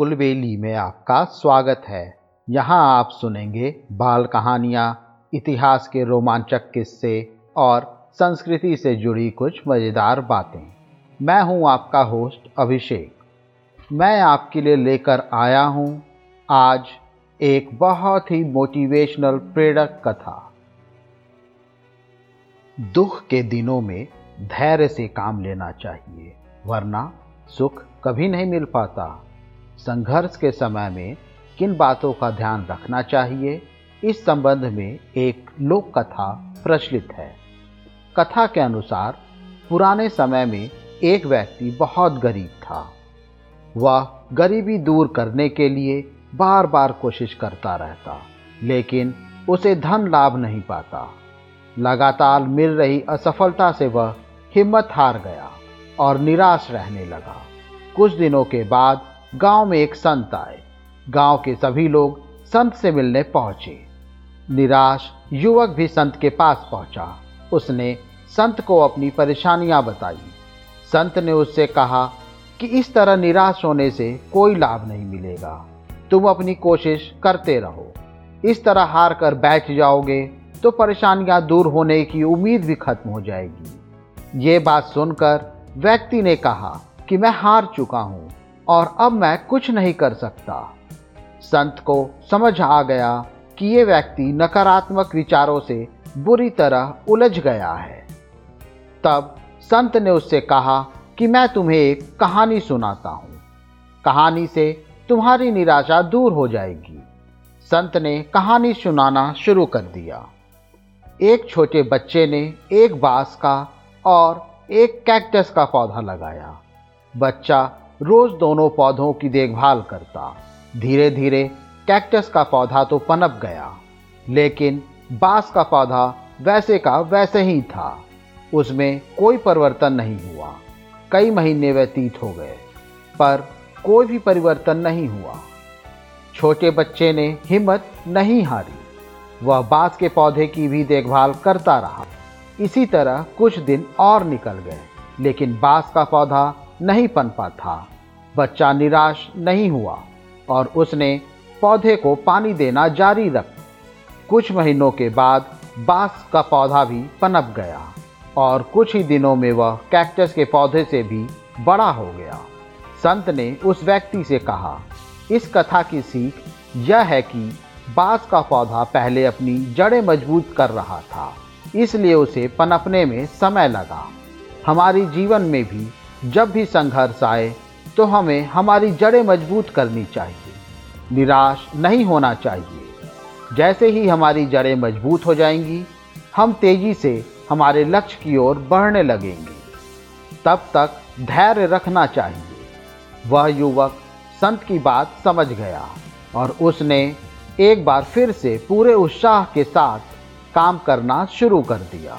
कुलबेली में आपका स्वागत है। यहाँ आप सुनेंगे बाल कहानियाँ, इतिहास के रोमांचक किस्से और संस्कृति से जुड़ी कुछ मज़ेदार बातें। मैं हूँ आपका होस्ट अभिषेक। मैं आपके लिए लेकर आया हूँ आज एक बहुत ही मोटिवेशनल प्रेरक कथा। दुख के दिनों में धैर्य से काम लेना चाहिए, वरना सुख कभी नहीं मिल पाता। संघर्ष के समय में किन बातों का ध्यान रखना चाहिए, इस संबंध में एक लोक कथा प्रचलित है। कथा के अनुसार, पुराने समय में एक व्यक्ति बहुत गरीब था। वह गरीबी दूर करने के लिए बार बार कोशिश करता रहता, लेकिन उसे धन लाभ नहीं पाता। लगातार मिल रही असफलता से वह हिम्मत हार गया और निराश रहने लगा। कुछ दिनों के बाद गाँव में एक संत आए। गाँव के सभी लोग संत से मिलने पहुँचे। निराश युवक भी संत के पास पहुँचा। उसने संत को अपनी परेशानियाँ बताई। संत ने उससे कहा कि इस तरह निराश होने से कोई लाभ नहीं मिलेगा। तुम अपनी कोशिश करते रहो। इस तरह हार कर बैठ जाओगे तो परेशानियाँ दूर होने की उम्मीद भी खत्म हो जाएगी। ये बात सुनकर व्यक्ति ने कहा कि मैं हार चुका हूँ। और अब मैं कुछ नहीं कर सकता। संत को समझ आ गया कि ये व्यक्ति नकारात्मक विचारों से बुरी तरह उलझ गया है। तब संत ने उससे कहा कि मैं तुम्हें एक कहानी सुनाता हूँ। कहानी से तुम्हारी निराशा दूर हो जाएगी। संत ने कहानी सुनाना शुरू कर दिया। एक छोटे बच्चे ने एक बाँस का और एक कैक्टस का पौधा लगाया। बच्चा रोज दोनों पौधों की देखभाल करता। धीरे धीरे कैक्टस का पौधा तो पनप गया, लेकिन बाँस का पौधा वैसे का वैसे ही था। उसमें कोई परिवर्तन नहीं हुआ। कई महीने व्यतीत हो गए, पर कोई भी परिवर्तन नहीं हुआ। छोटे बच्चे ने हिम्मत नहीं हारी। वह बाँस के पौधे की भी देखभाल करता रहा। इसी तरह कुछ दिन और निकल गए, लेकिन बाँस का पौधा नहीं पनपा था बच्चा निराश नहीं हुआ और उसने पौधे को पानी देना जारी रख। कुछ महीनों के बाद बाँस का पौधा भी पनप गया और कुछ ही दिनों में वह कैक्टस के पौधे से भी बड़ा हो गया। संत ने उस व्यक्ति से कहा, इस कथा की सीख यह है कि बाँस का पौधा पहले अपनी जड़ें मज़बूत कर रहा था, इसलिए उसे पनपने में समय लगा। हमारी जीवन में भी जब भी संघर्ष आए तो हमें हमारी जड़ें मज़बूत करनी चाहिए। निराश नहीं होना चाहिए। जैसे ही हमारी जड़ें मज़बूत हो जाएँगी, हम तेज़ी से हमारे लक्ष्य की ओर बढ़ने लगेंगे। तब तक धैर्य रखना चाहिए। वह युवक संत की बात समझ गया और उसने एक बार फिर से पूरे उत्साह के साथ काम करना शुरू कर दिया।